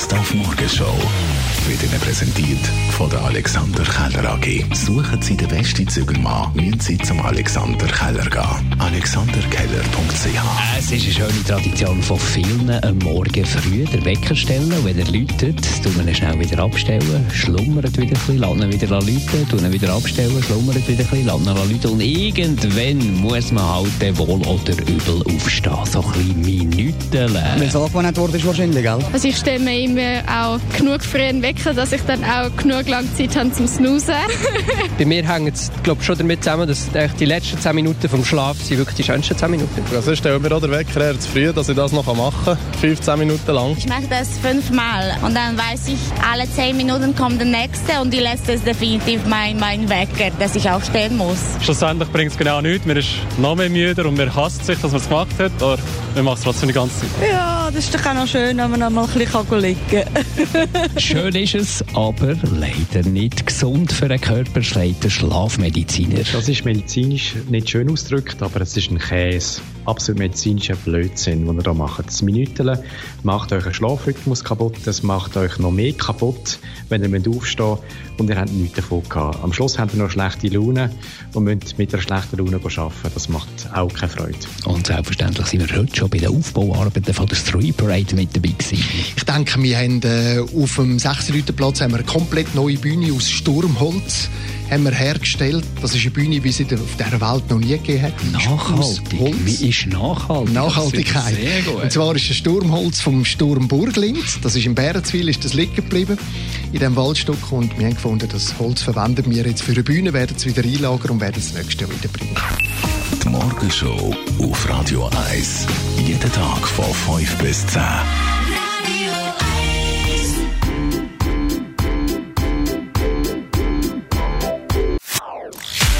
Best auf Morgenshow wird Ihnen präsentiert von der Alexander Keller AG. Suchen Sie den besten Zügelmann, müssen Sie zum Alexander Keller gehen. alexanderkeller.ch Es ist eine schöne Tradition von vielen, am Morgen früh den Wecker stellen. Wenn er läutet, tun wir ihn schnell wieder abstellen, schlummert wieder ein bisschen, lassen wieder läuten, tun ihn wieder abstellen, schlummert wieder ein bisschen, lassen läuten. Und irgendwann muss man halt wohl oder übel aufstehen. So ein bisschen Minuten. Wenn es angewandt wurde, ist wahrscheinlich, gell? Also ich stelle mir immer auch genug früh Wecker, dass ich dann auch genug lange Zeit habe zum Snoozen. Bei mir hängt es glaub, schon damit zusammen, dass die letzten 10 Minuten vom Schlaf sind wirklich die schönsten 10 Minuten. Also ich stelle mir auch den Wecker zu früh, dass ich das noch machen kann. 15 Minuten lang. Ich mache das fünfmal und dann weiß ich, alle 10 Minuten kommt der nächste und die letzte ist definitiv mein, mein Wecker, dass ich auch stehen muss. Schlussendlich bringt es genau nichts. Man ist noch mehr müde und man hasst sich, dass man es gemacht hat, aber man macht es trotzdem die ganze Zeit. Ja, das ist doch auch noch schön, wenn man noch mal ein bisschen liegen kann. Schön ist es, aber leider nicht gesund für den Körper, schreibt der Schlafmediziner. Das ist medizinisch nicht schön ausgedrückt, aber es ist ein Käse. Absolut medizinischer Blödsinn, den ihr da macht. Das Minüteln macht euren Schlafrhythmus kaputt, das macht euch noch mehr kaputt, wenn ihr aufstehen müsst und ihr habt nichts davon gehabt. Am Schluss habt ihr noch schlechte Laune und müsst mit einer schlechten Laune arbeiten. Das macht auch keine Freude. Und selbstverständlich sind wir heute schon bei den Aufbauarbeiten von der Street Parade mit dabei gewesen. Ich denke, wir haben äh, auf dem 6 Platz haben wir eine komplett neue Bühne aus Sturmholz haben wir hergestellt. Das ist eine Bühne, wie sie auf dieser Welt noch nie gegeben hat. Nachhaltig. Wie ist nachhaltig? Nachhaltigkeit. Sehr gut. Und zwar ist ein Sturmholz vom Sturm Burglind. Das ist in Bärenzwil, ist das liegen geblieben in diesem Waldstück und wir haben gefunden, das Holz verwenden wir jetzt für eine Bühne, werden es wieder einlagern und werden es nächstes Jahr wiederbringen. Die Morgenshow auf Radio 1. Jeden Tag von 5 bis 10.